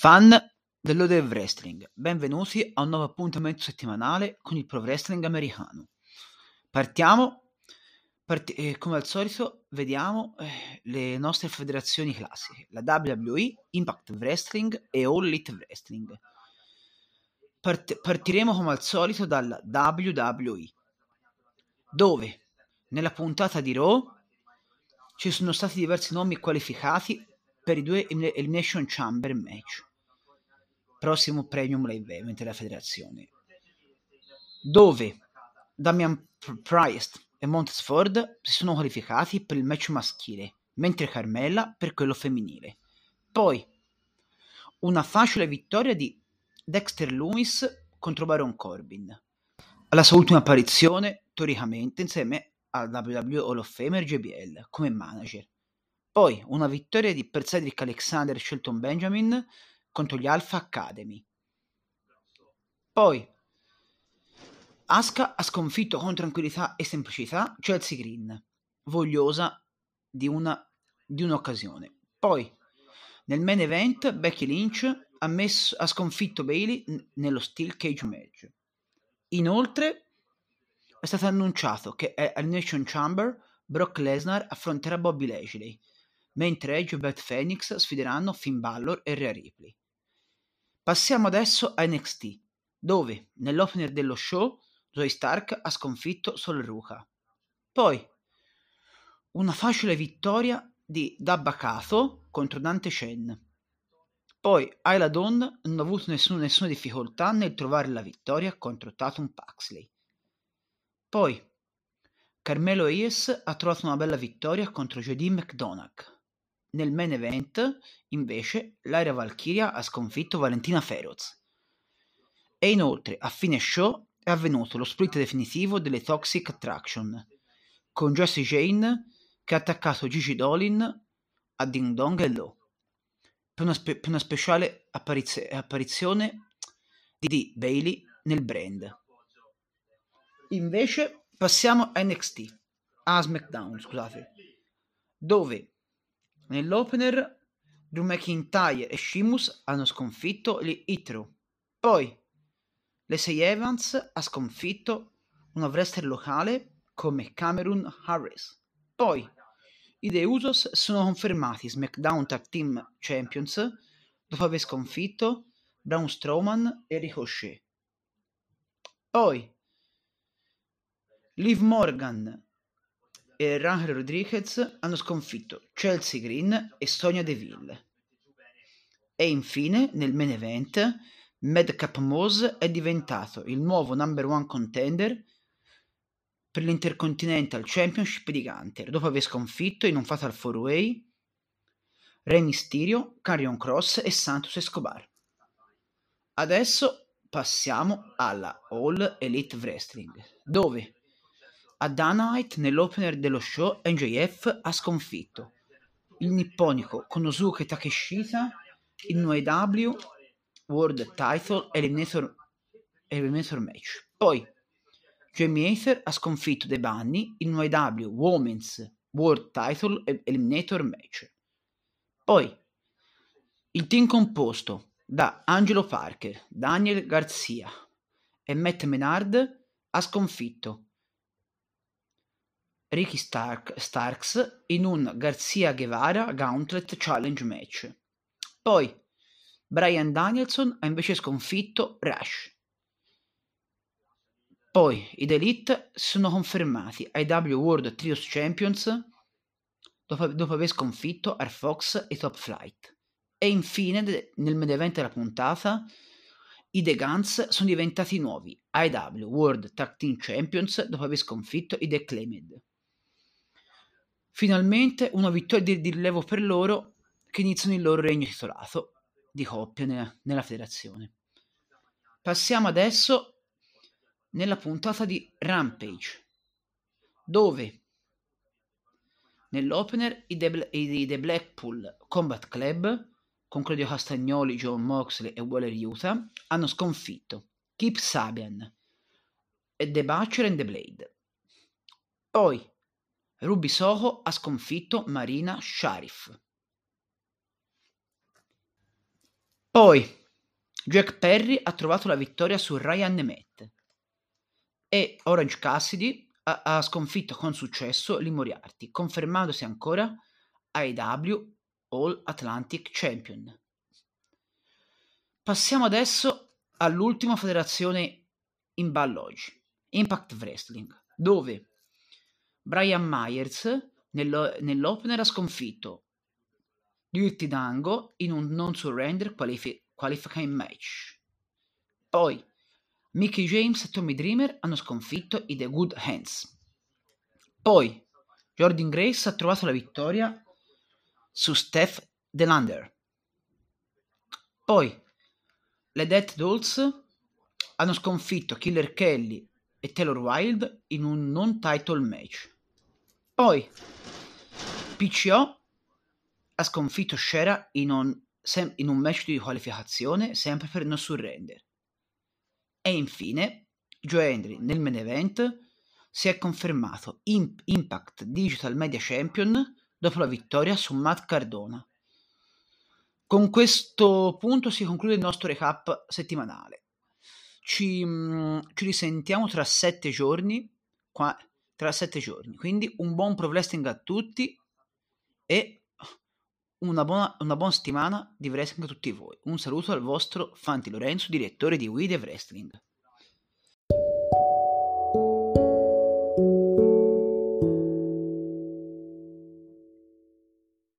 Fan dell'Ode Wrestling, benvenuti a un nuovo appuntamento settimanale con il pro wrestling americano. Partiamo, part- eh, come al solito, vediamo eh, le nostre federazioni classiche, la WWE, Impact Wrestling e All Elite Wrestling. Part- partiremo come al solito dalla WWE, dove nella puntata di Raw ci sono stati diversi nomi qualificati per i due Elimination Chamber match prossimo Premium Live Event della federazione, dove Damian Priest e Montez Ford si sono qualificati per il match maschile, mentre Carmella per quello femminile. Poi una facile vittoria di Dexter Loomis contro Baron Corbin. Alla sua ultima apparizione, teoricamente, insieme al WWE Hall of Famer JBL come manager. Poi una vittoria di per Cedric Alexander e Shelton Benjamin contro gli Alpha Academy. Poi Asuka ha sconfitto con tranquillità e semplicità Chelsea Green, vogliosa di, una, di un'occasione. Poi nel main event Becky Lynch ha, messo, ha sconfitto Bailey nello Steel Cage match. Inoltre è stato annunciato che al Nation Chamber Brock Lesnar affronterà Bobby Lashley, mentre Edge e Beth Phoenix sfideranno Finn Balor e Rhea Ripley. Passiamo adesso a NXT, dove nell'opener dello show Zoe Stark ha sconfitto Sol Ruka. Poi una facile vittoria di Dabba Kato contro Dante Chen. Poi Ayla Dawn non ha avuto nessuna, nessuna difficoltà nel trovare la vittoria contro Tatum Paxley. Poi Carmelo Hayes ha trovato una bella vittoria contro JD McDonagh. Nel main event, invece, Lyra Valkyria ha sconfitto Valentina Feroz. E inoltre, a fine show, è avvenuto lo split definitivo delle Toxic Attraction, con Jessie Jane che ha attaccato Gigi Dolin a Ding Dong e Low, per una, spe- per una speciale appariz- apparizione di Bailey nel brand. Invece passiamo a NXT, a SmackDown, scusate, dove Nell'opener Drew McIntyre e Sheamus hanno sconfitto gli Hitro. Poi Lacey Evans ha sconfitto una wrestler locale come Cameron Harris. Poi i The Usos sono confermati SmackDown Tag Team Champions dopo aver sconfitto Braun Strowman e Ricochet. Poi Liv Morgan e Rangel Rodriguez hanno sconfitto Chelsea Green e Sonia Deville. E infine, nel main event, Madcap Moss è diventato il nuovo number one contender per l'Intercontinental Championship di Gunter, dopo aver sconfitto in un Fatal 4-Way Rey Mysterio, Carrion Cross e Santos Escobar. Adesso passiamo alla All Elite Wrestling, dove a Dynamite, nell'opener dello show, MJF ha sconfitto il nipponico Konosuke Takeshita in un AEW World Title Eliminator, Eliminator Match. Poi Jamie Hater ha sconfitto The Bunny in un AEW Women's World Title Eliminator Match. Poi il team composto da Angelo Parker, Daniel Garcia e Matt Menard ha sconfitto Ricky Stark, Starks in un Garcia Guevara Gauntlet Challenge match. Poi Brian Danielson ha invece sconfitto Rush. Poi i The Elite sono confermati ai W World Trios Champions dopo, dopo aver sconfitto Air Fox e Top Flight. E infine, nel main event della puntata, i The Guns sono diventati nuovi IW World Tag Team Champions dopo aver sconfitto i The Claimed. Finalmente una vittoria di rilievo per loro che iniziano il loro regno titolato di coppia nella, nella federazione. Passiamo adesso nella puntata di Rampage, dove nell'opener i The, i The Blackpool Combat Club con Claudio Castagnoli, John Moxley e Waller Utah hanno sconfitto Keep Sabian e The Butcher and the Blade. Poi Ruby Soho ha sconfitto Marina Sharif. Poi Jack Perry ha trovato la vittoria su Ryan Nemeth e Orange Cassidy ha, ha sconfitto con successo Lee Moriarty, confermandosi ancora AEW All Atlantic Champion. Passiamo adesso all'ultima federazione in ballo oggi, Impact Wrestling, dove Brian Myers nell'opener ha sconfitto Dirty Dango in un non surrender qualifi- qualifying match. Poi Mickey James e Tommy Dreamer hanno sconfitto i The Good Hands. Poi Jordan Grace ha trovato la vittoria su Steph Delander. Poi le Death Dolls hanno sconfitto Killer Kelly e Taylor Wilde in un non title match. Poi PCO ha sconfitto Shera in un, sem- in un match di qualificazione sempre per non surrender. E infine Joe Henry nel main event si è confermato Imp- Impact Digital Media Champion dopo la vittoria su Matt Cardona. Con questo punto si conclude il nostro recap settimanale. Ci, mm, ci risentiamo tra sette giorni, qua, tra sette giorni. Quindi un buon pro wrestling a tutti e una buona, una buona settimana di wrestling a tutti voi. Un saluto al vostro Fanti Lorenzo, direttore di We The Wrestling.